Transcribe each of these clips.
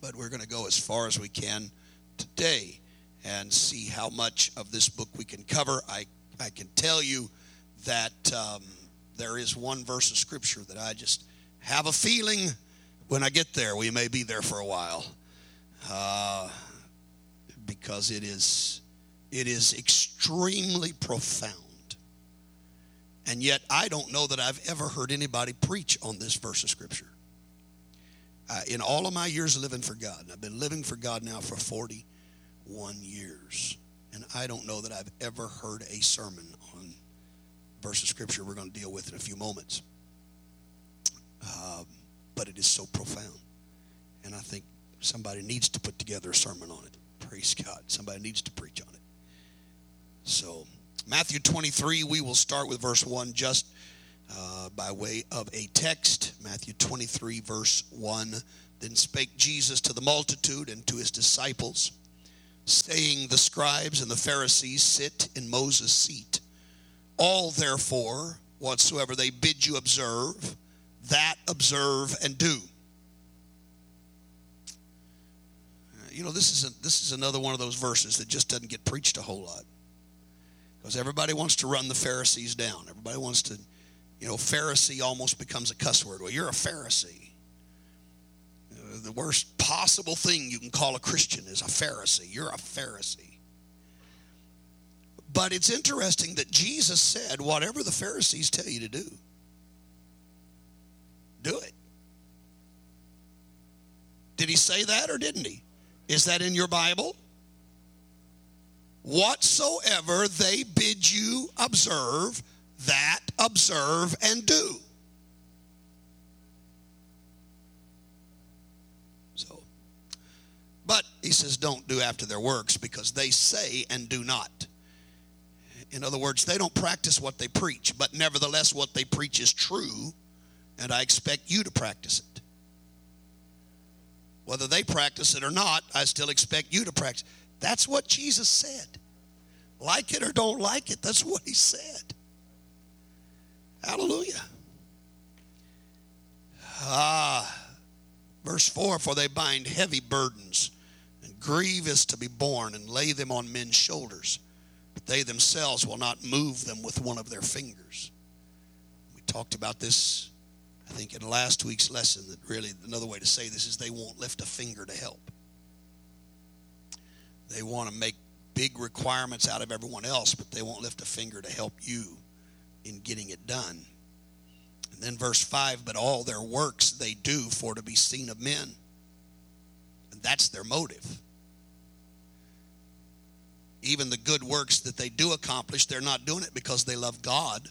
but we're going to go as far as we can today and see how much of this book we can cover. I, I can tell you that um, there is one verse of Scripture that I just have a feeling when I get there, we may be there for a while. Uh, because it is, it is extremely profound. And yet, I don't know that I've ever heard anybody preach on this verse of Scripture. In all of my years living for God, and I've been living for God now for 41 years, and I don't know that I've ever heard a sermon on verse of Scripture we're going to deal with in a few moments. Um, but it is so profound. And I think somebody needs to put together a sermon on it. Praise God. Somebody needs to preach on it. So, Matthew 23, we will start with verse 1 just uh, by way of a text. Matthew 23, verse 1. Then spake Jesus to the multitude and to his disciples, saying, The scribes and the Pharisees sit in Moses' seat. All, therefore, whatsoever they bid you observe, that observe and do. You know, this is, a, this is another one of those verses that just doesn't get preached a whole lot. Because everybody wants to run the Pharisees down. Everybody wants to, you know, Pharisee almost becomes a cuss word. Well, you're a Pharisee. Uh, the worst possible thing you can call a Christian is a Pharisee. You're a Pharisee. But it's interesting that Jesus said, whatever the Pharisees tell you to do, do it. Did he say that or didn't he? Is that in your Bible? Whatsoever they bid you observe, that observe and do. So, but he says, don't do after their works because they say and do not. In other words, they don't practice what they preach, but nevertheless, what they preach is true and I expect you to practice it. Whether they practice it or not, I still expect you to practice. That's what Jesus said. Like it or don't like it, that's what he said. Hallelujah. Ah, verse 4 For they bind heavy burdens and grievous to be borne and lay them on men's shoulders, but they themselves will not move them with one of their fingers. We talked about this I think in last week's lesson that really another way to say this is they won't lift a finger to help. They want to make big requirements out of everyone else, but they won't lift a finger to help you in getting it done. And then verse 5 but all their works they do for to be seen of men. And that's their motive. Even the good works that they do accomplish, they're not doing it because they love God.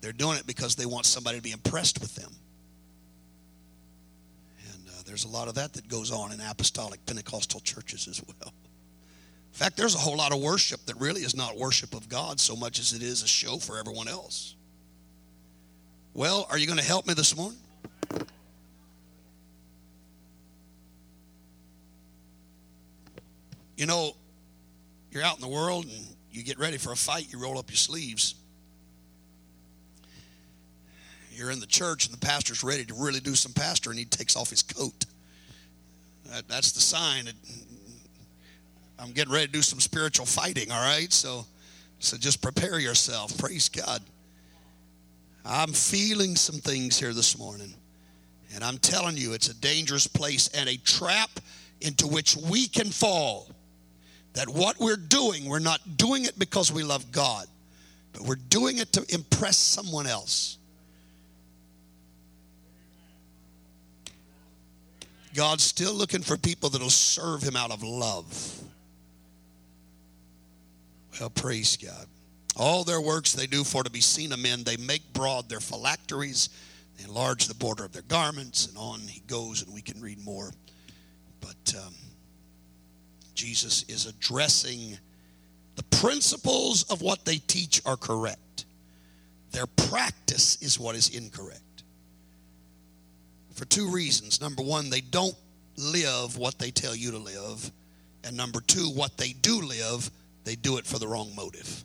They're doing it because they want somebody to be impressed with them. And uh, there's a lot of that that goes on in apostolic Pentecostal churches as well. In fact, there's a whole lot of worship that really is not worship of God so much as it is a show for everyone else. Well, are you going to help me this morning? You know, you're out in the world and you get ready for a fight, you roll up your sleeves you're in the church and the pastor's ready to really do some pastor and he takes off his coat. That, that's the sign. That I'm getting ready to do some spiritual fighting, all right? So, so just prepare yourself. Praise God. I'm feeling some things here this morning. And I'm telling you, it's a dangerous place and a trap into which we can fall. That what we're doing, we're not doing it because we love God, but we're doing it to impress someone else. God's still looking for people that'll serve him out of love. Well, praise God. All their works they do for to be seen of men. They make broad their phylacteries, they enlarge the border of their garments, and on he goes, and we can read more. But um, Jesus is addressing the principles of what they teach are correct. Their practice is what is incorrect for two reasons. Number one, they don't live what they tell you to live. And number two, what they do live, they do it for the wrong motive.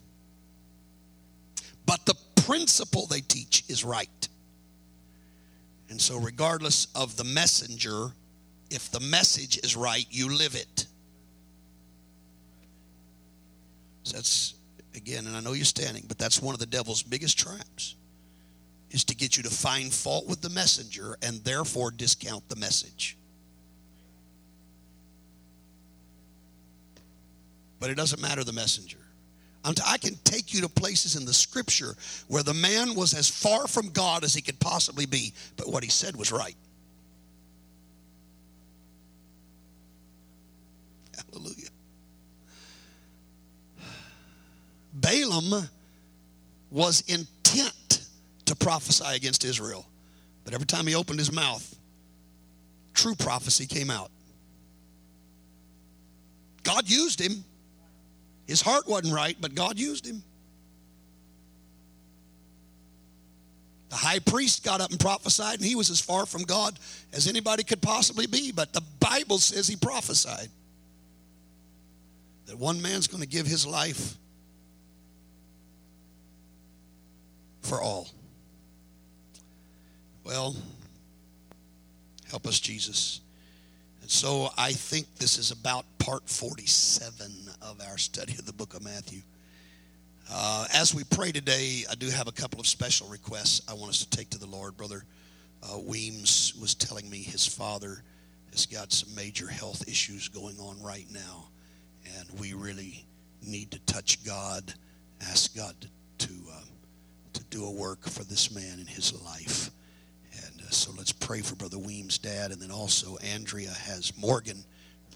But the principle they teach is right. And so, regardless of the messenger, if the message is right, you live it. So that's, again, and I know you're standing, but that's one of the devil's biggest traps is to get you to find fault with the messenger and therefore discount the message. But it doesn't matter the messenger. I can take you to places in the scripture where the man was as far from God as he could possibly be, but what he said was right. Hallelujah. Balaam was intent to prophesy against Israel, but every time he opened his mouth, true prophecy came out. God used him. His heart wasn't right, but God used him. The high priest got up and prophesied, and he was as far from God as anybody could possibly be. But the Bible says he prophesied that one man's going to give his life for all. Well, help us, Jesus. And so I think this is about part 47 of our study of the book of Matthew. Uh, as we pray today, I do have a couple of special requests I want us to take to the Lord. Brother uh, Weems was telling me his father has got some major health issues going on right now and we really need to touch God, ask God to to, uh, to do a work for this man in his life. And uh, so let's pray for Brother Weems' dad, and then also Andrea has Morgan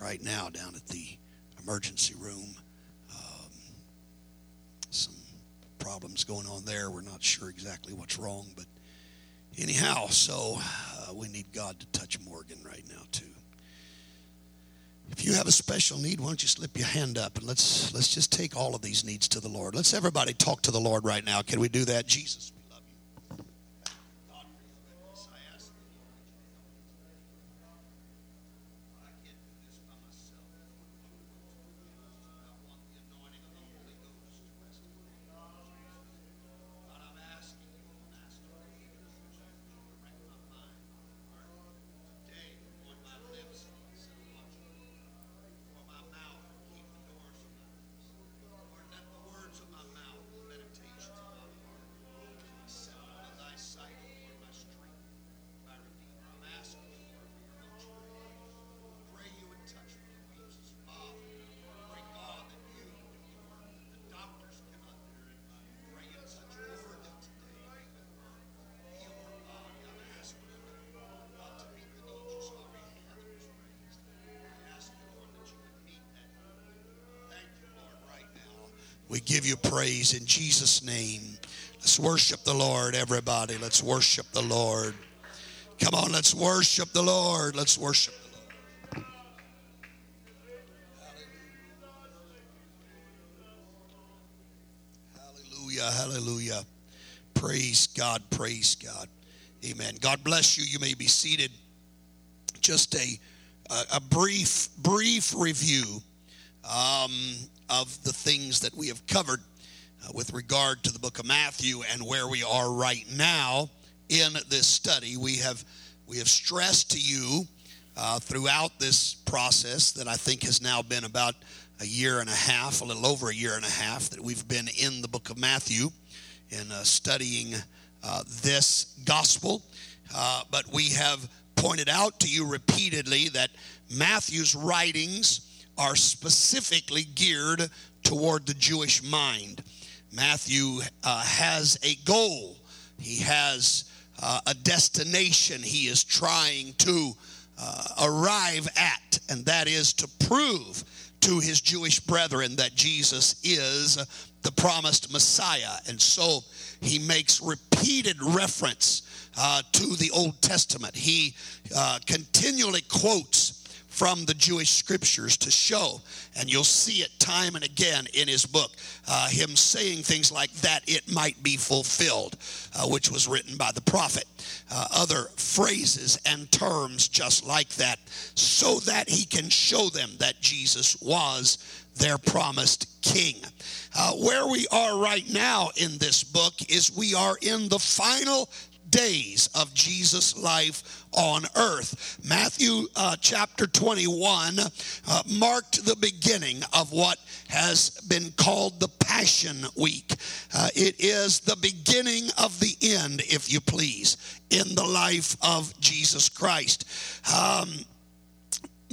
right now down at the emergency room. Um, some problems going on there. We're not sure exactly what's wrong, but anyhow, so uh, we need God to touch Morgan right now too. If you have a special need, why don't you slip your hand up and let's let's just take all of these needs to the Lord. Let's everybody talk to the Lord right now. Can we do that? Jesus. We give you praise in Jesus' name. Let's worship the Lord, everybody. Let's worship the Lord. Come on, let's worship the Lord. Let's worship the Lord. Hallelujah, hallelujah. Praise God, praise God. Amen. God bless you. You may be seated. Just a, a, a brief, brief review. Um, of the things that we have covered uh, with regard to the book of Matthew and where we are right now in this study. We have we have stressed to you uh, throughout this process that I think has now been about a year and a half, a little over a year and a half, that we've been in the book of Matthew in uh, studying uh, this gospel. Uh, but we have pointed out to you repeatedly that Matthew's writings are specifically geared toward the Jewish mind. Matthew uh, has a goal, he has uh, a destination he is trying to uh, arrive at, and that is to prove to his Jewish brethren that Jesus is the promised Messiah. And so he makes repeated reference uh, to the Old Testament. He uh, continually quotes from the Jewish scriptures to show. And you'll see it time and again in his book, uh, him saying things like that it might be fulfilled, uh, which was written by the prophet. Uh, other phrases and terms just like that, so that he can show them that Jesus was their promised king. Uh, where we are right now in this book is we are in the final days of Jesus' life on earth. Matthew uh, chapter 21 uh, marked the beginning of what has been called the Passion Week. Uh, it is the beginning of the end, if you please, in the life of Jesus Christ. Um,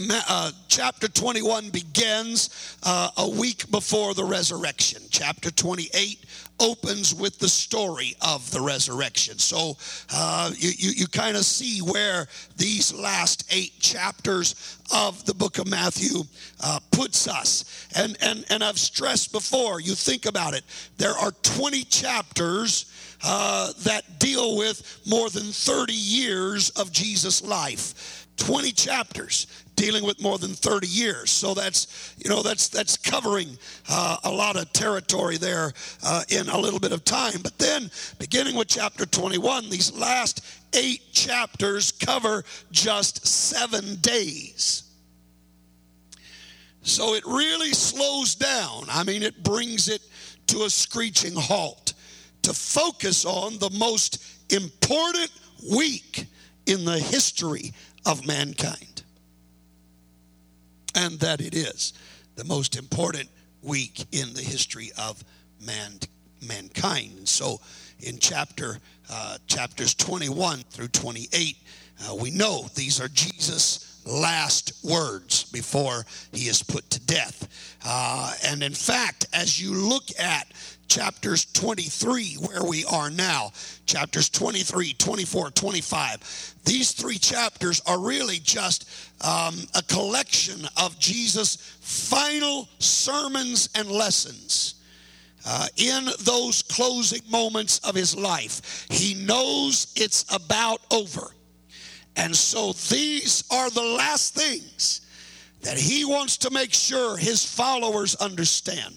uh, chapter 21 begins uh, a week before the resurrection. Chapter 28 opens with the story of the resurrection. So uh, you, you, you kind of see where these last eight chapters of the book of Matthew uh, puts us. And, and, and I've stressed before, you think about it, there are 20 chapters. Uh, that deal with more than 30 years of Jesus' life. 20 chapters dealing with more than 30 years. So that's, you know, that's, that's covering uh, a lot of territory there uh, in a little bit of time. But then, beginning with chapter 21, these last eight chapters cover just seven days. So it really slows down. I mean, it brings it to a screeching halt to focus on the most important week in the history of mankind and that it is the most important week in the history of man, mankind. And so in chapter uh, chapters 21 through 28, uh, we know these are Jesus' last words before he is put to death. Uh, and in fact, as you look at chapters 23, where we are now, chapters 23, 24, 25. These three chapters are really just um, a collection of Jesus' final sermons and lessons. Uh, in those closing moments of his life, he knows it's about over. And so these are the last things that he wants to make sure his followers understand.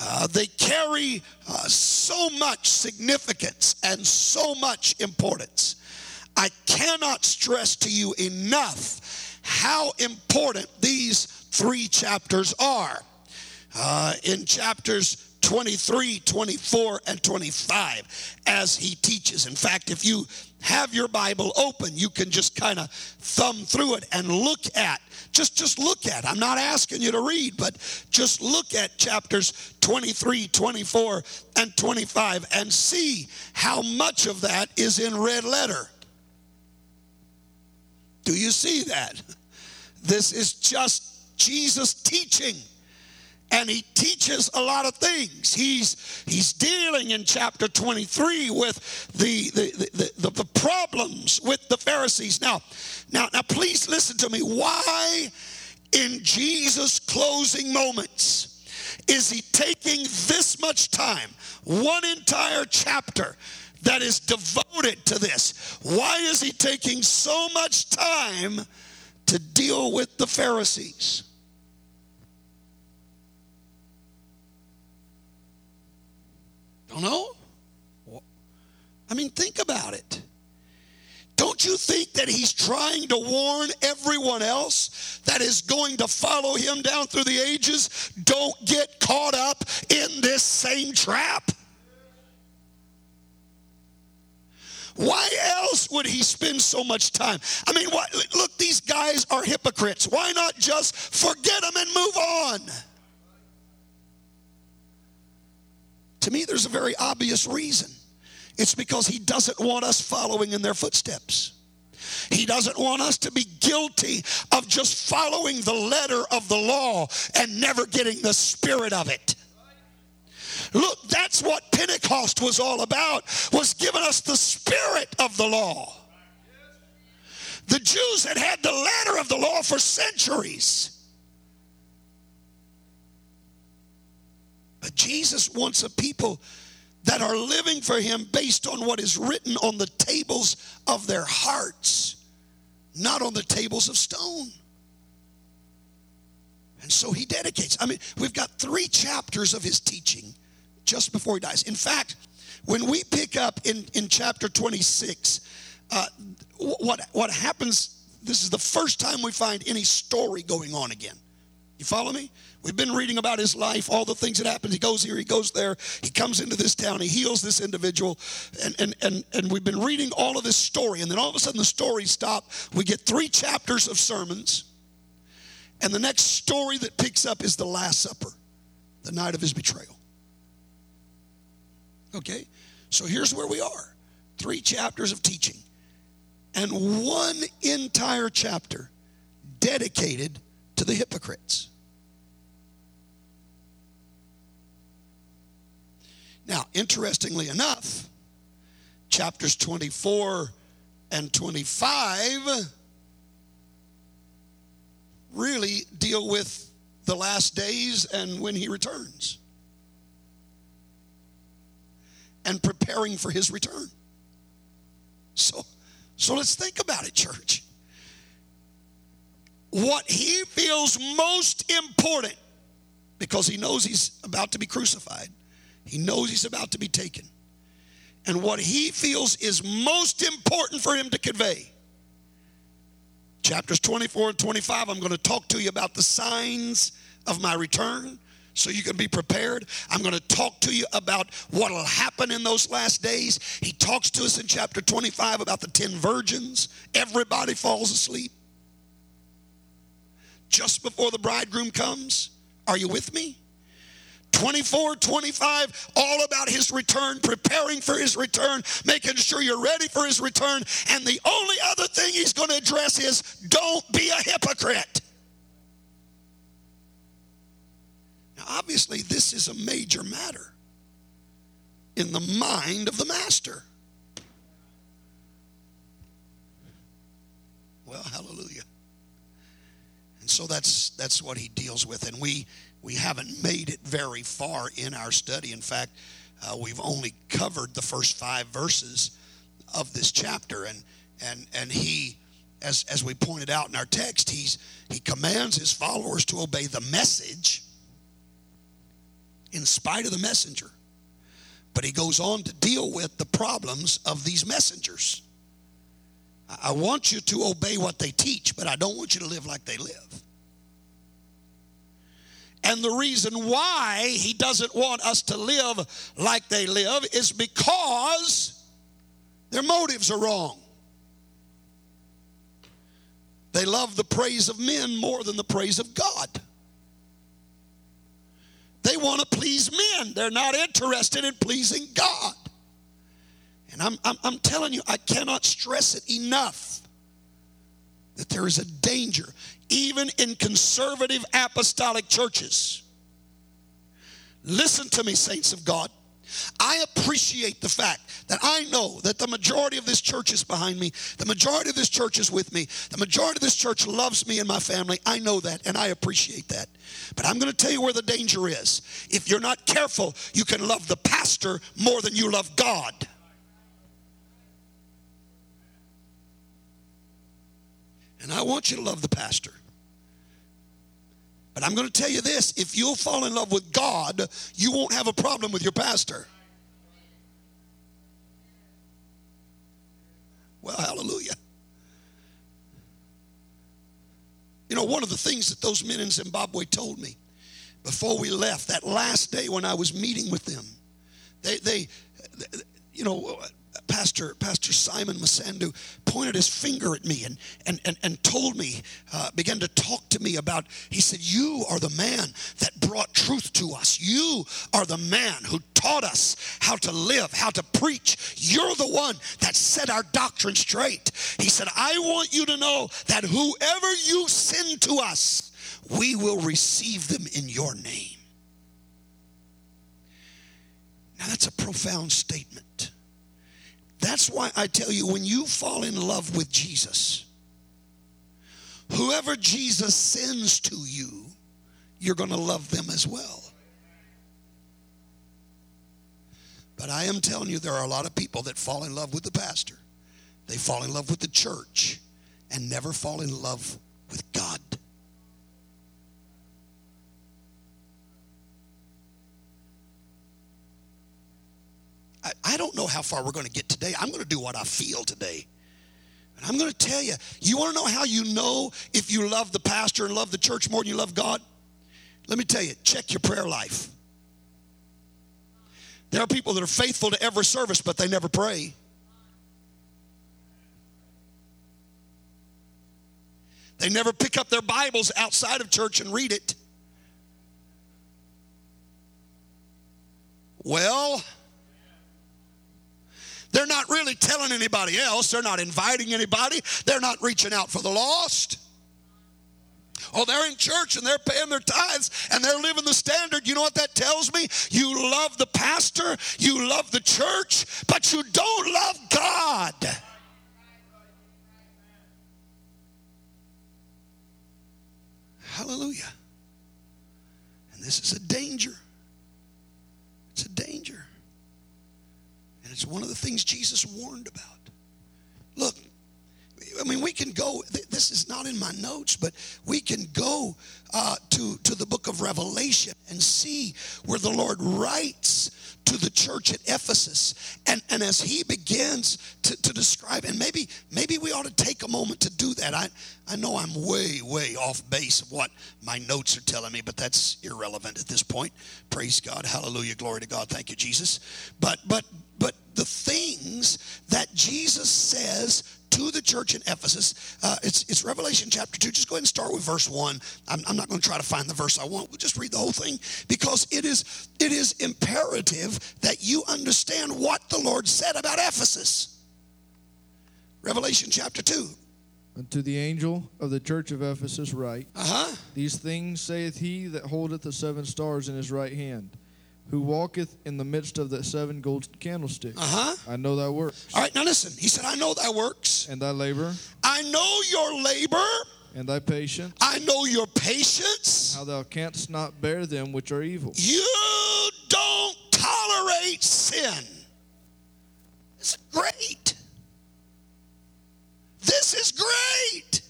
Uh, they carry uh, so much significance and so much importance. I cannot stress to you enough how important these three chapters are. Uh, in chapters 23, 24, and 25 as he teaches. In fact, if you have your Bible open, you can just kind of thumb through it and look at, just, just look at. I'm not asking you to read, but just look at chapters 23, 24, and 25 and see how much of that is in red letter. Do you see that? This is just Jesus teaching and he teaches a lot of things. He's he's dealing in chapter 23 with the the, the, the, problems with the Pharisees. Now, now, now please listen to me. Why in Jesus' closing moments is he taking this much time, one entire chapter? That is devoted to this. Why is he taking so much time to deal with the Pharisees? Don't know. I mean, think about it. Don't you think that he's trying to warn everyone else that is going to follow him down through the ages? Don't get caught up in this same trap. Why else would he spend so much time? I mean, what, look, these guys are hypocrites. Why not just forget them and move on? To me, there's a very obvious reason. It's because he doesn't want us following in their footsteps. He doesn't want us to be guilty of just following the letter of the law and never getting the spirit of it. Look, that's what Pentecost was all about, was giving us the spirit of the law. The Jews had had the letter of the law for centuries. But Jesus wants a people that are living for him based on what is written on the tables of their hearts, not on the tables of stone. And so he dedicates. I mean, we've got three chapters of his teaching just before he dies. In fact, when we pick up in, in chapter 26, uh, what, what happens, this is the first time we find any story going on again. You follow me? We've been reading about his life, all the things that happened. He goes here, he goes there, he comes into this town, he heals this individual, and, and, and, and we've been reading all of this story, and then all of a sudden the story stops. We get three chapters of sermons, and the next story that picks up is the Last Supper, the night of his betrayal. Okay? So here's where we are three chapters of teaching, and one entire chapter dedicated to the hypocrites. Now, interestingly enough, chapters 24 and 25 really deal with the last days and when he returns and preparing for his return. So, so let's think about it, church. What he feels most important because he knows he's about to be crucified he knows he's about to be taken. And what he feels is most important for him to convey. Chapters 24 and 25, I'm going to talk to you about the signs of my return so you can be prepared. I'm going to talk to you about what will happen in those last days. He talks to us in chapter 25 about the 10 virgins. Everybody falls asleep. Just before the bridegroom comes, are you with me? 24, 25, all about his return, preparing for his return, making sure you're ready for his return. And the only other thing he's going to address is don't be a hypocrite. Now, obviously, this is a major matter in the mind of the master. Well, hallelujah. And so that's that's what he deals with and we we haven't made it very far in our study. In fact, uh, we've only covered the first five verses of this chapter, and and and he, as as we pointed out in our text, he's he commands his followers to obey the message in spite of the messenger. But he goes on to deal with the problems of these messengers. I want you to obey what they teach, but I don't want you to live like they live. And the reason why he doesn't want us to live like they live is because their motives are wrong. They love the praise of men more than the praise of God. They want to please men, they're not interested in pleasing God. And I'm, I'm, I'm telling you, I cannot stress it enough that there is a danger even in conservative apostolic churches. Listen to me, saints of God. I appreciate the fact that I know that the majority of this church is behind me. The majority of this church is with me. The majority of this church loves me and my family. I know that and I appreciate that. But I'm going to tell you where the danger is. If you're not careful, you can love the pastor more than you love God. And I want you to love the pastor. But I'm going to tell you this if you'll fall in love with God, you won't have a problem with your pastor. Well, hallelujah. You know, one of the things that those men in Zimbabwe told me before we left, that last day when I was meeting with them, they, they you know, Pastor, Pastor Simon Masandu pointed his finger at me and, and, and, and told me, uh, began to talk to me about, he said, You are the man that brought truth to us. You are the man who taught us how to live, how to preach. You're the one that set our doctrine straight. He said, I want you to know that whoever you send to us, we will receive them in your name. Now, that's a profound statement. That's why I tell you when you fall in love with Jesus, whoever Jesus sends to you, you're going to love them as well. But I am telling you, there are a lot of people that fall in love with the pastor, they fall in love with the church, and never fall in love with God. I, don't know how far we're going to get today. I'm going to do what I feel today. And I'm going to tell you, you want to know how you know if you love the pastor and love the church more than you love God? Let me tell you, check your prayer life. There are people that are faithful to every service, but they never pray. They never pick up their Bibles outside of church and read it. Well, they're not really telling anybody else. They're not inviting anybody. They're not reaching out for the lost. Oh, they're in church and they're paying their tithes and they're living the standard. You know what that tells me? You love the pastor, you love the church, but you don't love God. Hallelujah. And this is a danger. It's a danger. It's one of the things Jesus warned about. Look, I mean, we can go, this is not in my notes, but we can go uh, to, to the book of Revelation and see where the Lord writes to the church at Ephesus. And, and as he begins to, to describe, and maybe, maybe we ought to take a moment to do that. I, I know I'm way, way off base of what my notes are telling me, but that's irrelevant at this point. Praise God. Hallelujah. Glory to God. Thank you, Jesus. But, but, but the things that Jesus says to the church in Ephesus. Uh, it's, it's Revelation chapter 2. Just go ahead and start with verse 1. I'm, I'm not going to try to find the verse I want. We'll just read the whole thing because it is, it is imperative that you understand what the Lord said about Ephesus. Revelation chapter 2. Unto the angel of the church of Ephesus write, Uh-huh. These things saith he that holdeth the seven stars in his right hand, who walketh in the midst of the seven golden candlesticks. Uh-huh. I know thy works, All right, now listen. He said, I know thy works. and thy labor, I know your labor. and thy patience, I know your patience. how thou canst not bear them which are evil. You don't tolerate sin. It's great. This is great.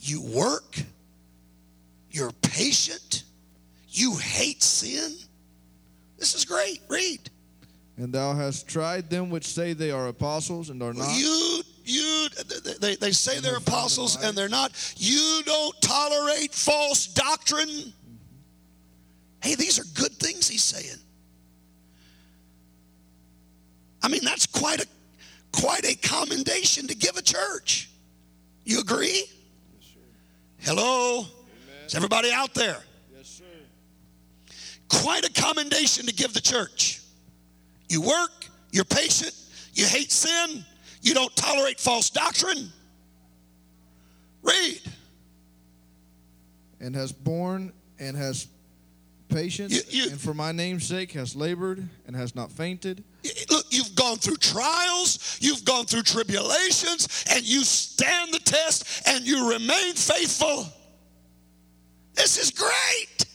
You work, you're patient, you hate sin. This is great. Read. And thou hast tried them which say they are apostles and are not, You, you, they, they say they're they're apostles and they're not. You don't tolerate false doctrine. Mm-hmm. Hey, these are good things he's saying. I mean, that's quite a quite a commendation to give a church. You agree? Hello? Is everybody out there? Yes, sir. Quite a commendation to give the church. You work, you're patient, you hate sin, you don't tolerate false doctrine. Read. and has borne and has patience, You- you- and for my name's sake has labored and has not fainted. Look, you've gone through trials, you've gone through tribulations, and you stand the test and you remain faithful. This is great.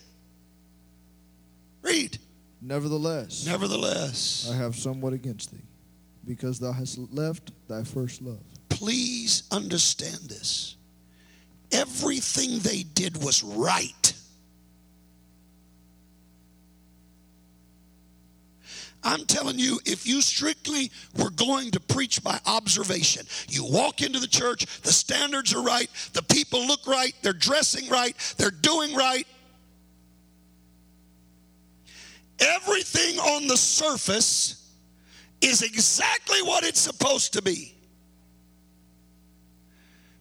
Read. Nevertheless, Nevertheless, I have somewhat against thee, because thou hast left thy first love. please understand this. Everything they did was right. I'm telling you, if you strictly were going to preach by observation, you walk into the church, the standards are right, the people look right, they're dressing right, they're doing right. Everything on the surface is exactly what it's supposed to be.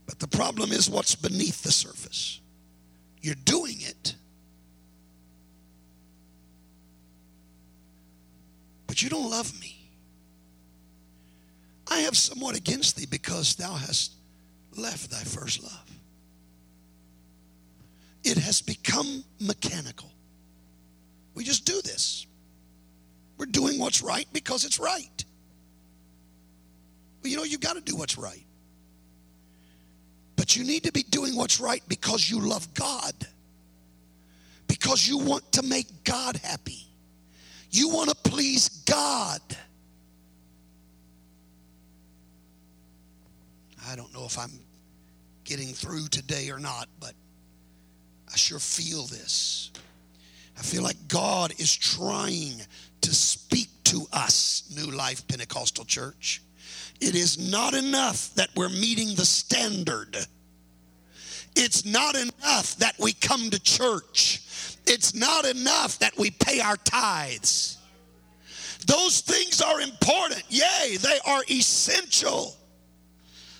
But the problem is what's beneath the surface. You're doing it, but you don't love me. I have somewhat against thee because thou hast left thy first love. It has become mechanical. We just do this. We're doing what's right because it's right. Well, you know, you've got to do what's right. But you need to be doing what's right because you love God. Because you want to make God happy. You want to please God. I don't know if I'm getting through today or not, but I sure feel this. I feel like God is trying to speak to us, New Life Pentecostal Church. It is not enough that we're meeting the standard. It's not enough that we come to church. It's not enough that we pay our tithes. Those things are important. Yay, they are essential.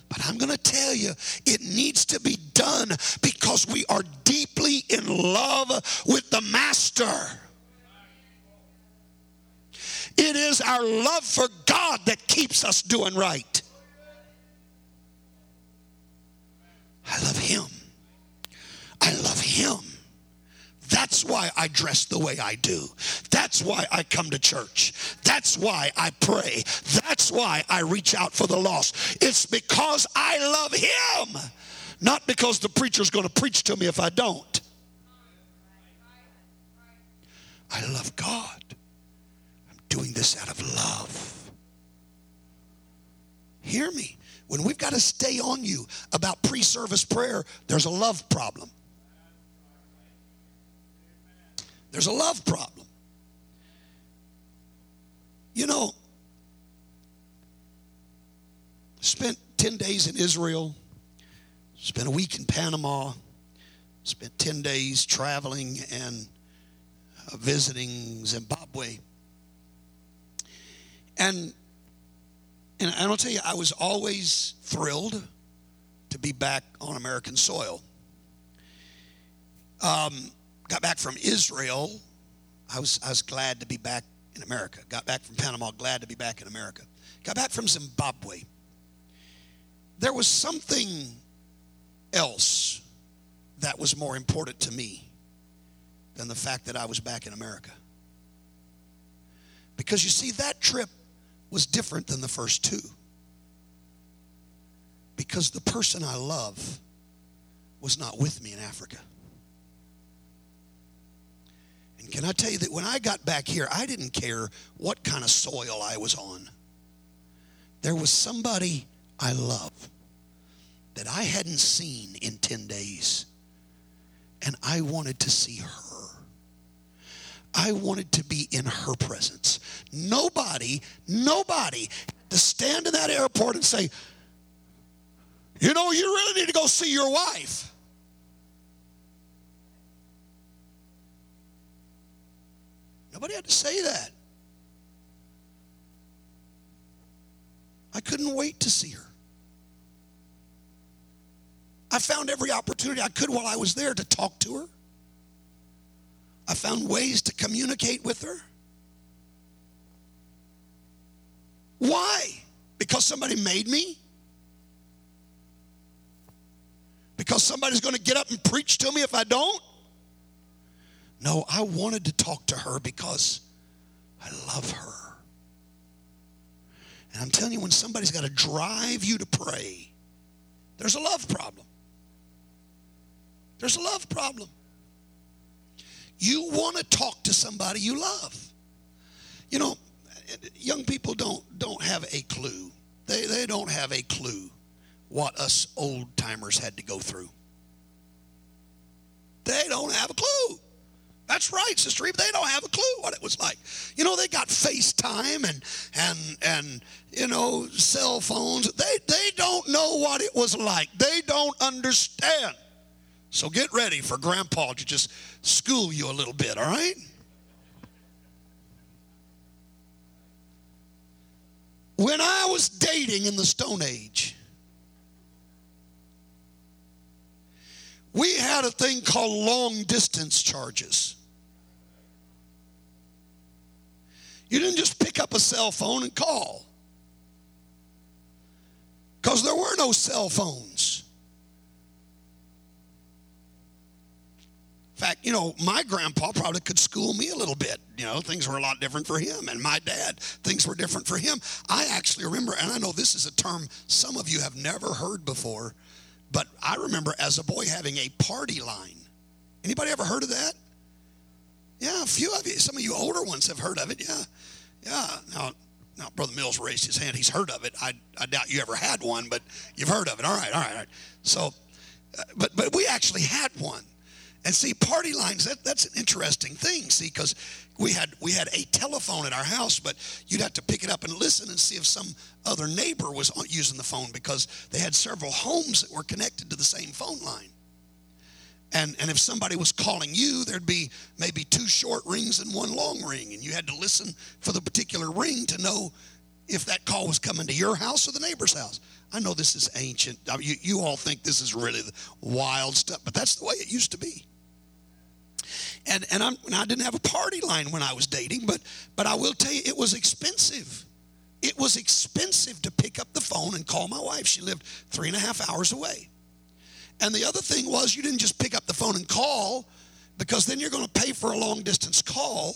But I'm going to tell you, it needs to be done because we are deeply in love with the Master. It is our love for God that keeps us doing right. I love Him. I love Him. That's why I dress the way I do. That's why I come to church. That's why I pray. That's why I reach out for the lost. It's because I love Him, not because the preacher's going to preach to me if I don't. I love God. I'm doing this out of love. Hear me. When we've got to stay on you about pre service prayer, there's a love problem. There's a love problem. You know, spent 10 days in Israel, spent a week in Panama, spent 10 days traveling and visiting Zimbabwe. And and I'll tell you, I was always thrilled to be back on American soil. Um, got back from Israel, I was, I was glad to be back in America. Got back from Panama, glad to be back in America. Got back from Zimbabwe. There was something else that was more important to me than the fact that I was back in America. Because you see, that trip was different than the first two. Because the person I love was not with me in Africa. And can I tell you that when I got back here, I didn't care what kind of soil I was on. There was somebody I love that I hadn't seen in 10 days, and I wanted to see her. I wanted to be in her presence. Nobody, nobody to stand in that airport and say, you know, you really need to go see your wife. Nobody had to say that. I couldn't wait to see her. I found every opportunity I could while I was there to talk to her. I found ways to communicate with her. Why? Because somebody made me? Because somebody's going to get up and preach to me if I don't? No, I wanted to talk to her because I love her. And I'm telling you, when somebody's got to drive you to pray, there's a love problem. There's a love problem. You want to talk to somebody you love. You know, young people don't don't have a clue. They they don't have a clue what us old timers had to go through. They don't have a clue. That's right, Sister Eve. They don't have a clue what it was like. You know, they got FaceTime and and and you know cell phones. They they don't know what it was like. They don't understand. So get ready for Grandpa to just school you a little bit. All right. When I was dating in the Stone Age, we had a thing called long distance charges. You didn't just pick up a cell phone and call. Because there were no cell phones. In fact, you know, my grandpa probably could school me a little bit. You know, things were a lot different for him. And my dad, things were different for him. I actually remember, and I know this is a term some of you have never heard before, but I remember as a boy having a party line. Anybody ever heard of that? Yeah, a few of you. Some of you older ones have heard of it. Yeah, yeah. Now, now, Brother Mills raised his hand. He's heard of it. I, I doubt you ever had one, but you've heard of it. All right, all right, all right. So, uh, but but we actually had one. And see, party lines, that, that's an interesting thing, see, because we had we had a telephone at our house, but you'd have to pick it up and listen and see if some other neighbor was using the phone because they had several homes that were connected to the same phone line. And, and if somebody was calling you, there'd be maybe two short rings and one long ring. And you had to listen for the particular ring to know if that call was coming to your house or the neighbor's house. I know this is ancient. Uh, you, you all think this is really wild stuff, but that's the way it used to be. And, and, I'm, and I didn't have a party line when I was dating, but, but I will tell you, it was expensive. It was expensive to pick up the phone and call my wife. She lived three and a half hours away. And the other thing was, you didn't just pick up the phone and call because then you're going to pay for a long distance call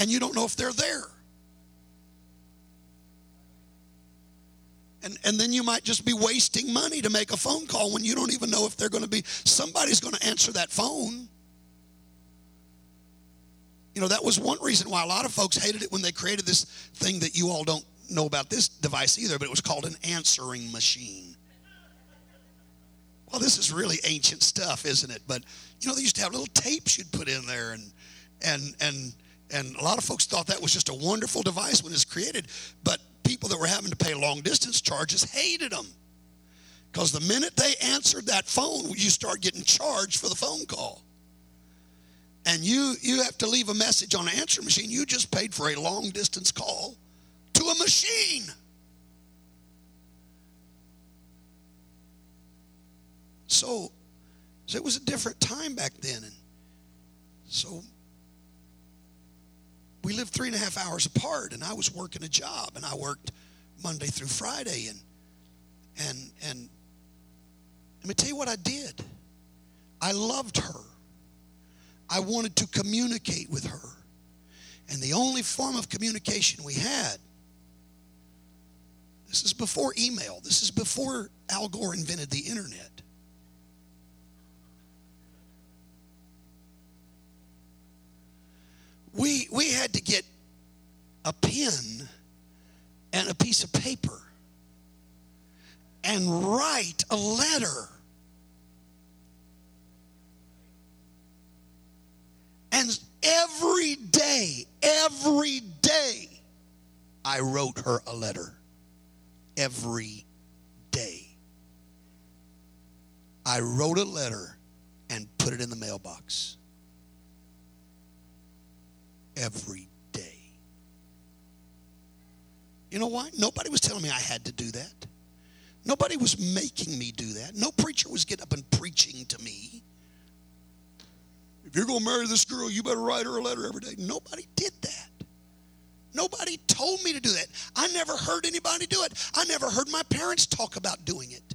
and you don't know if they're there. And, and then you might just be wasting money to make a phone call when you don't even know if they're going to be, somebody's going to answer that phone. You know, that was one reason why a lot of folks hated it when they created this thing that you all don't know about this device either, but it was called an answering machine. Well, this is really ancient stuff, isn't it? But you know, they used to have little tapes you'd put in there, and and and and a lot of folks thought that was just a wonderful device when it was created. But people that were having to pay long distance charges hated them because the minute they answered that phone, you start getting charged for the phone call. And you you have to leave a message on an answer machine. You just paid for a long distance call to a machine. So, so it was a different time back then. And so we lived three and a half hours apart, and I was working a job, and I worked Monday through Friday, and and and let me tell you what I did. I loved her. I wanted to communicate with her. And the only form of communication we had this is before email. This is before Al Gore invented the internet. We, we had to get a pen and a piece of paper and write a letter. And every day, every day, I wrote her a letter every day. I wrote a letter and put it in the mailbox every day. You know why? Nobody was telling me I had to do that. Nobody was making me do that. No preacher was getting up and preaching to me. You're going to marry this girl, you better write her a letter every day. Nobody did that. Nobody told me to do that. I never heard anybody do it. I never heard my parents talk about doing it.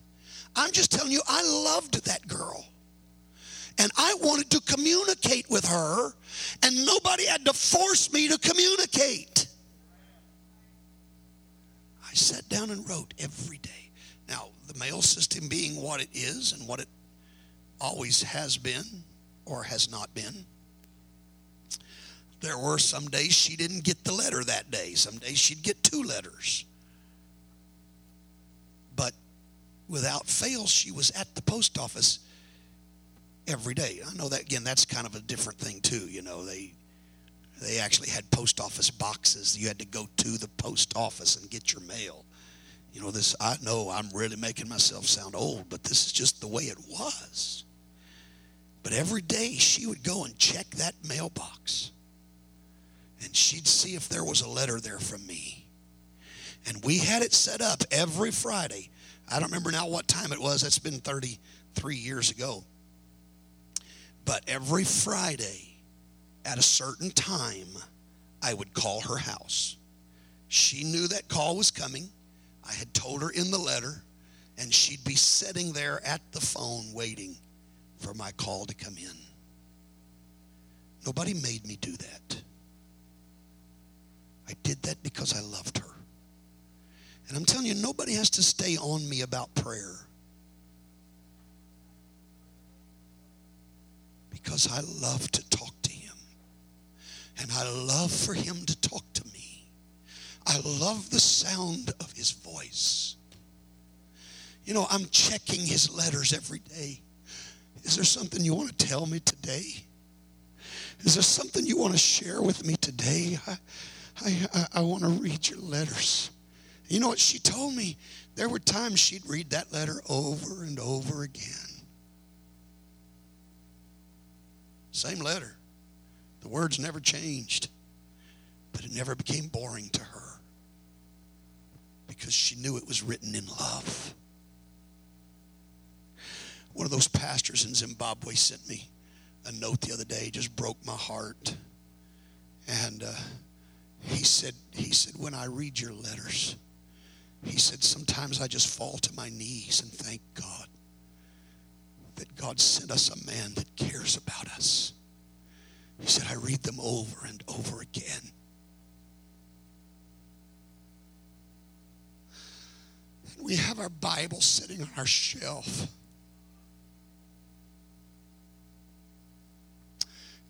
I'm just telling you, I loved that girl. And I wanted to communicate with her, and nobody had to force me to communicate. I sat down and wrote every day. Now, the mail system being what it is and what it always has been or has not been, there were some days she didn't get the letter that day. Some days she'd get two letters. But without fail, she was at the post office every day. I know that again. That's kind of a different thing too. You know, they they actually had post office boxes. You had to go to the post office and get your mail. You know, this. I know I'm really making myself sound old, but this is just the way it was. But every day she would go and check that mailbox and she'd see if there was a letter there from me. And we had it set up every Friday. I don't remember now what time it was. That's been 33 years ago. But every Friday at a certain time, I would call her house. She knew that call was coming. I had told her in the letter, and she'd be sitting there at the phone waiting for my call to come in. Nobody made me do that. I did that because I loved her. And I'm telling you, nobody has to stay on me about prayer. Because I love to talk to him. And I love for him to talk to me. I love the sound of his voice. You know, I'm checking his letters every day. Is there something you want to tell me today? Is there something you want to share with me today? I, I, I, want to read your letters. You know what she told me? There were times she'd read that letter over and over again. Same letter. The words never changed, but it never became boring to her because she knew it was written in love. One of those pastors in Zimbabwe sent me a note the other day, just broke my heart. And uh, he said, he said, when I read your letters, he said, sometimes I just fall to my knees and thank God that God sent us a man that cares about us. He said, I read them over and over again. We have our Bible sitting on our shelf.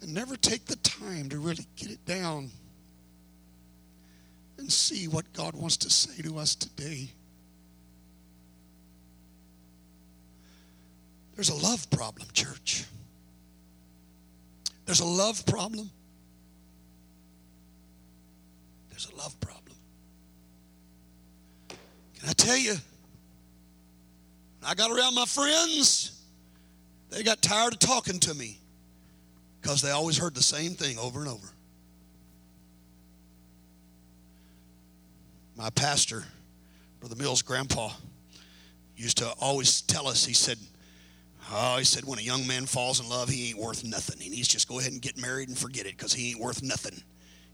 And never take the time to really get it down and see what God wants to say to us today. There's a love problem, church. There's a love problem. There's a love problem. Can I tell you? I got around my friends, they got tired of talking to me because they always heard the same thing over and over. My pastor, Brother Mills' grandpa, used to always tell us, he said, Oh, he said, when a young man falls in love, he ain't worth nothing. He needs to just go ahead and get married and forget it because he ain't worth nothing.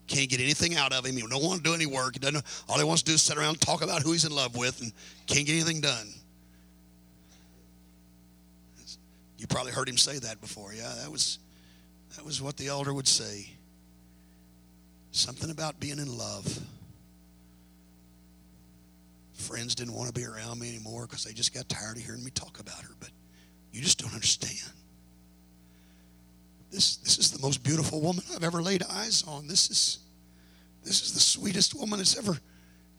Can't get anything out of him. He don't want to do any work. He doesn't, all he wants to do is sit around and talk about who he's in love with and can't get anything done. You probably heard him say that before. Yeah, that was that was what the elder would say. Something about being in love. Friends didn't want to be around me anymore because they just got tired of hearing me talk about her. But you just don't understand. This, this is the most beautiful woman I've ever laid eyes on. This is, this is the sweetest woman that's ever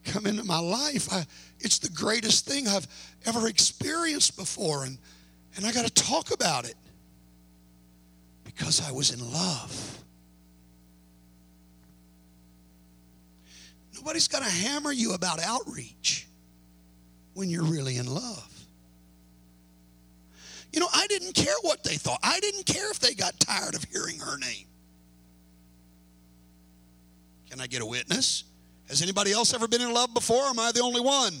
come into my life. I, it's the greatest thing I've ever experienced before. And, and I got to talk about it because I was in love. Nobody's going to hammer you about outreach when you're really in love. You know, I didn't care what they thought. I didn't care if they got tired of hearing her name. Can I get a witness? Has anybody else ever been in love before? am I the only one?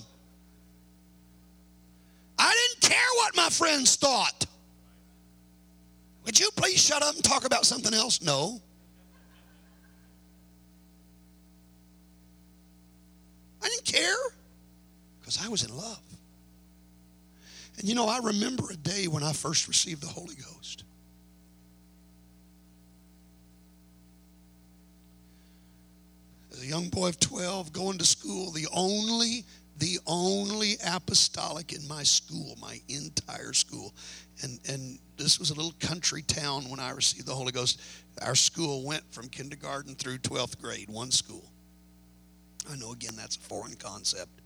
I didn't care what my friends thought. Would you please shut up and talk about something else? No. I didn't care because I was in love. And you know, I remember a day when I first received the Holy Ghost. As a young boy of 12, going to school, the only the only apostolic in my school, my entire school. And, and this was a little country town when I received the Holy Ghost. Our school went from kindergarten through 12th grade, one school. I know, again, that's a foreign concept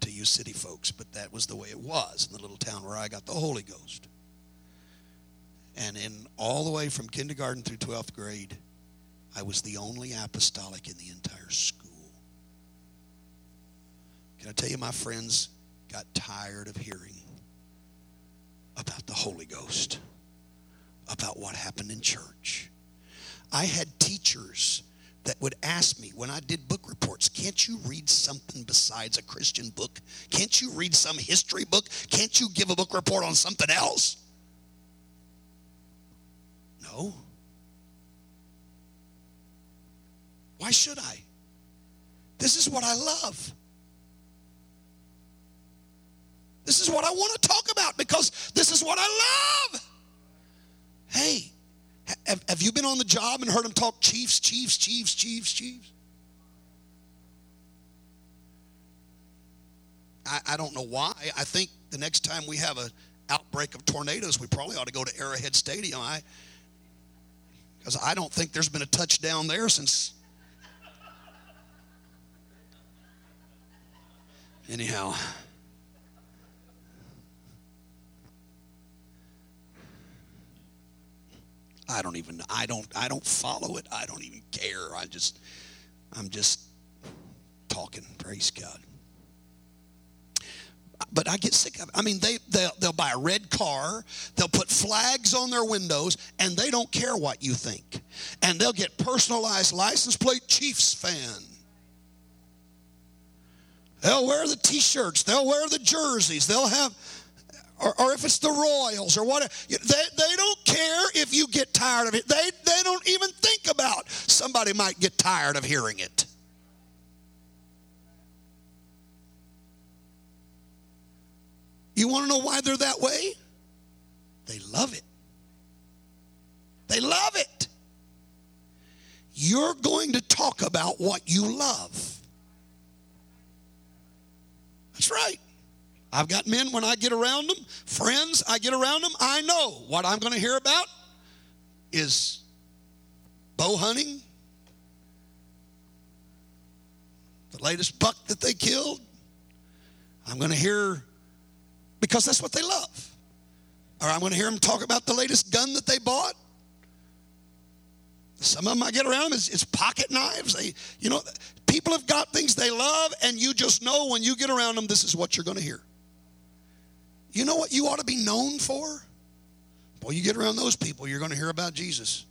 to you city folks, but that was the way it was in the little town where I got the Holy Ghost. And in all the way from kindergarten through 12th grade, I was the only apostolic in the entire school. I tell you, my friends got tired of hearing about the Holy Ghost, about what happened in church. I had teachers that would ask me when I did book reports, can't you read something besides a Christian book? Can't you read some history book? Can't you give a book report on something else? No. Why should I? This is what I love. This is what I want to talk about because this is what I love. Hey, have, have you been on the job and heard them talk chiefs, chiefs, chiefs, chiefs, chiefs? I, I don't know why. I think the next time we have an outbreak of tornadoes, we probably ought to go to Arrowhead Stadium. I because I don't think there's been a touchdown there since. Anyhow. I don't even I don't I don't follow it. I don't even care. I just I'm just talking. Praise God. but I get sick of it. I mean, they they'll, they'll buy a red car, they'll put flags on their windows, and they don't care what you think. And they'll get personalized license plate Chiefs fan. They'll wear the T-shirts, they'll wear the jerseys, they'll have, or, or if it's the Royals or whatever. They, they don't care if you get tired of it. They they don't even think about somebody might get tired of hearing it. You want to know why they're that way? They love it. They love it. You're going to talk about what you love. That's right. I've got men when I get around them, friends, I get around them, I know what I'm going to hear about is bow hunting, the latest buck that they killed. I'm going to hear because that's what they love. Or I'm going to hear them talk about the latest gun that they bought. Some of them I get around them is, pocket knives. They, you know, people have got things they love, and you just know when you get around them, this is what you're going to hear. You know what you ought to be known for? Boy, you get around those people, you're going to hear about Jesus.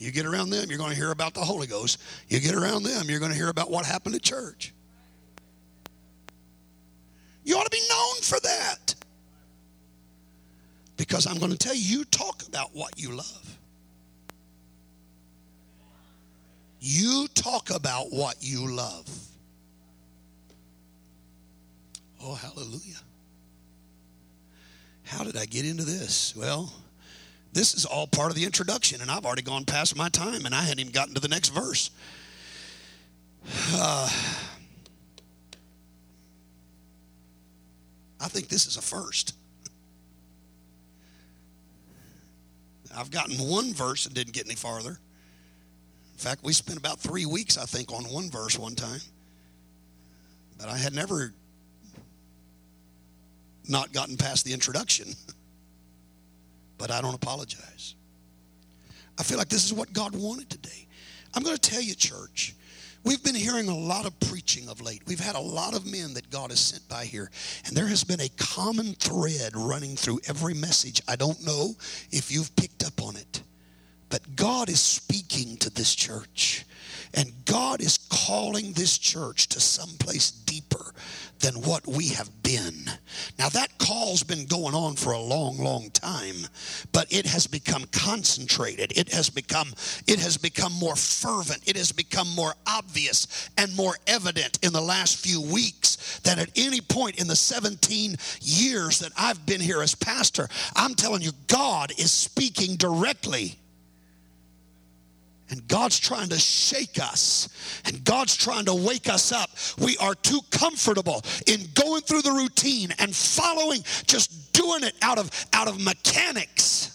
You get around them, you're going to hear about the Holy Ghost. You get around them, you're going to hear about what happened at church. You ought to be known for that. Because I'm going to tell you, you talk about what you love. You talk about what you love. Oh, hallelujah. How did I get into this? Well, this is all part of the introduction, and I've already gone past my time, and I hadn't even gotten to the next verse. Uh, I think this is a first. I've gotten one verse and didn't get any farther. In fact, we spent about three weeks, I think, on one verse one time. But I had never not gotten past the introduction. but I don't apologize. I feel like this is what God wanted today. I'm going to tell you, church, We've been hearing a lot of preaching of late. We've had a lot of men that God has sent by here. And there has been a common thread running through every message. I don't know if you've picked up on it. But God is speaking to this church. And God is calling this church to someplace deeper than what we have been. Now, that call's been going on for a long, long time, but it has become concentrated. It has become, it has become more fervent. It has become more obvious and more evident in the last few weeks than at any point in the 17 years that I've been here as pastor. I'm telling you, God is speaking directly and God's trying to shake us. And God's trying to wake us up. We are too comfortable in going through the routine and following, just doing it out of, out of mechanics.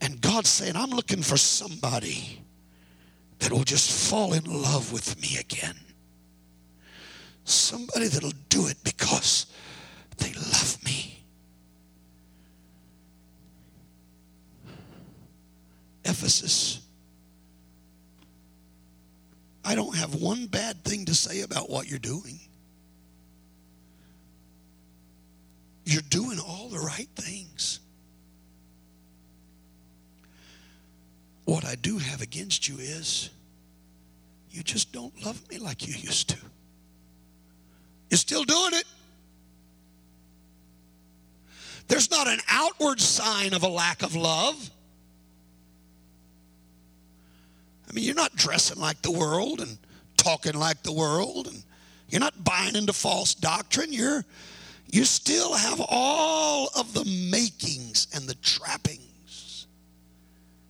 And God's saying, I'm looking for somebody that will just fall in love with me again. Somebody that'll do it because they love me. Ephesus. I don't have one bad thing to say about what you're doing. You're doing all the right things. What I do have against you is you just don't love me like you used to. You're still doing it. There's not an outward sign of a lack of love. I mean, you're not dressing like the world and talking like the world and you're not buying into false doctrine. You're you still have all of the makings and the trappings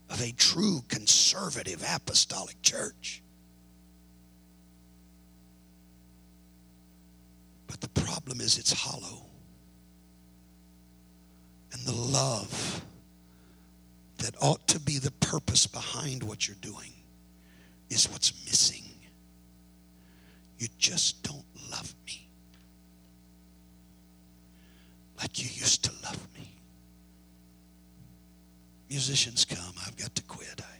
of a true conservative apostolic church. But the problem is it's hollow. And the love that ought to be the purpose behind what you're doing is what's missing. You just don't love me like you used to love me. Musicians come, I've got to quit. I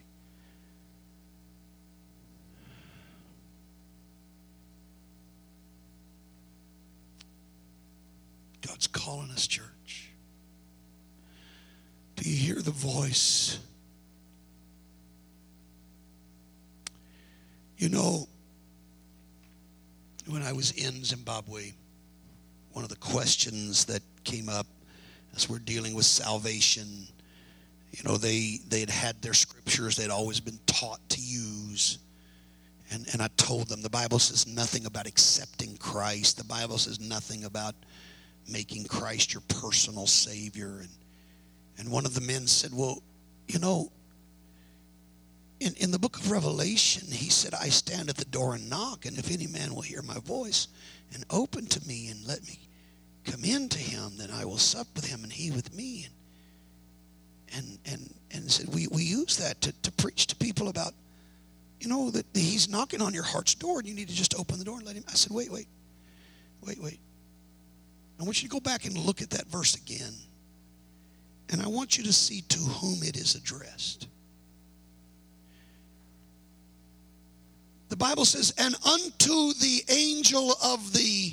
God's calling us, church. Do you hear the voice? You know, when I was in Zimbabwe, one of the questions that came up as we're dealing with salvation, you know, they they had had their scriptures they'd always been taught to use. And, and I told them the Bible says nothing about accepting Christ. The Bible says nothing about making Christ your personal Savior. And, and one of the men said, Well, you know, in, in the book of Revelation, he said, I stand at the door and knock, and if any man will hear my voice and open to me and let me come in to him, then I will sup with him and he with me. And and and, and said we, we use that to, to preach to people about, you know, that he's knocking on your heart's door and you need to just open the door and let him. I said, wait, wait, wait, wait. I want you to go back and look at that verse again. And I want you to see to whom it is addressed. The Bible says, and unto the angel of the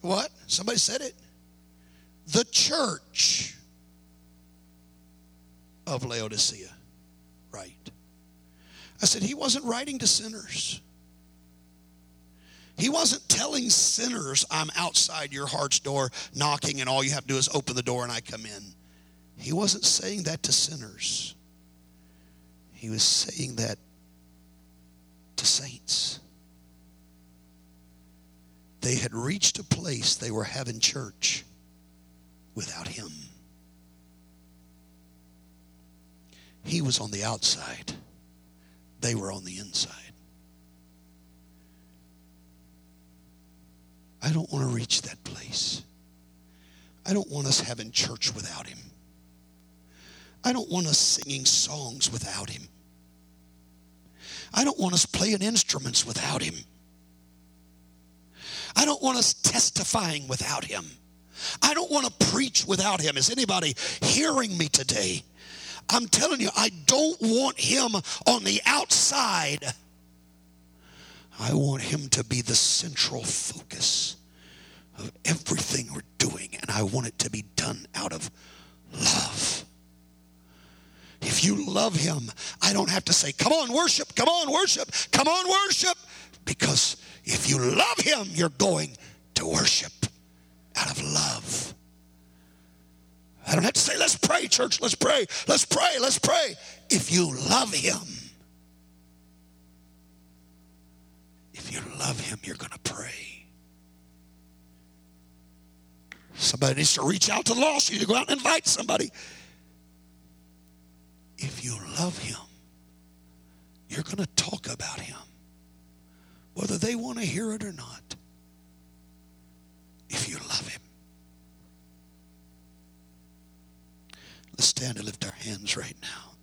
what? Somebody said it. The church of Laodicea. Right. I said, he wasn't writing to sinners. He wasn't telling sinners, I'm outside your heart's door knocking, and all you have to do is open the door and I come in. He wasn't saying that to sinners. He was saying that to saints. They had reached a place they were having church without him. He was on the outside, they were on the inside. I don't want to reach that place. I don't want us having church without him. I don't want us singing songs without him. I don't want us playing instruments without him. I don't want us testifying without him. I don't want to preach without him. Is anybody hearing me today? I'm telling you, I don't want him on the outside. I want him to be the central focus of everything we're doing, and I want it to be done out of love. If you love him, I don't have to say, Come on, worship, come on, worship, come on, worship, because if you love him, you're going to worship out of love. I don't have to say, let's pray, church, let's pray, let's pray, let's pray. If you love him, if you love him, you're going to pray. Somebody needs to reach out to the lost. You need to go out and invite somebody. If you love him, you're going to talk about him whether they want to hear it or not, if you love Him. Let's stand and lift our hands right now.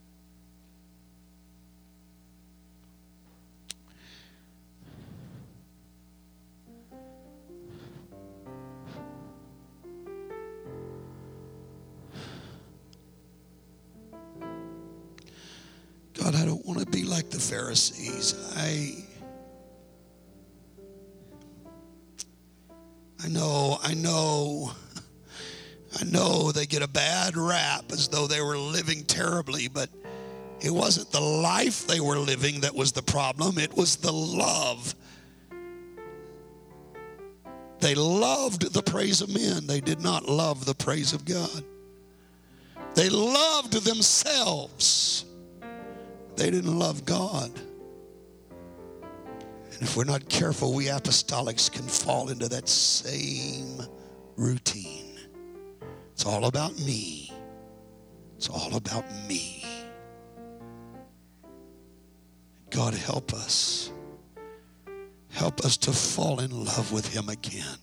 Don't want to be like the Pharisees. I I know, I know, I know they get a bad rap as though they were living terribly, but it wasn't the life they were living that was the problem, it was the love. They loved the praise of men, they did not love the praise of God. They loved themselves, they didn't love God. And if we're not careful, we apostolics can fall into that same routine. It's all about me. It's all about me. God, help us. Help us to fall in love with Him again.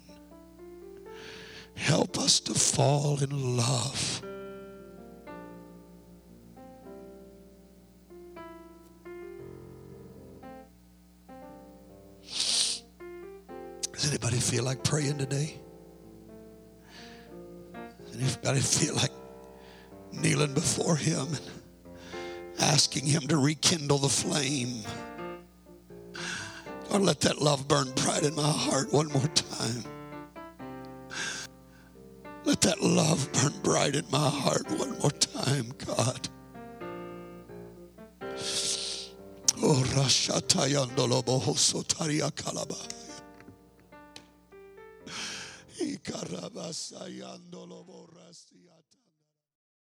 Help us to fall in love Does anybody feel like praying today? Does anybody feel like kneeling before Him and asking Him to rekindle the flame? God, let that love burn bright in my heart one more time. Let that love burn bright in my heart one more time, God. Oh, y carabasayando lo borras.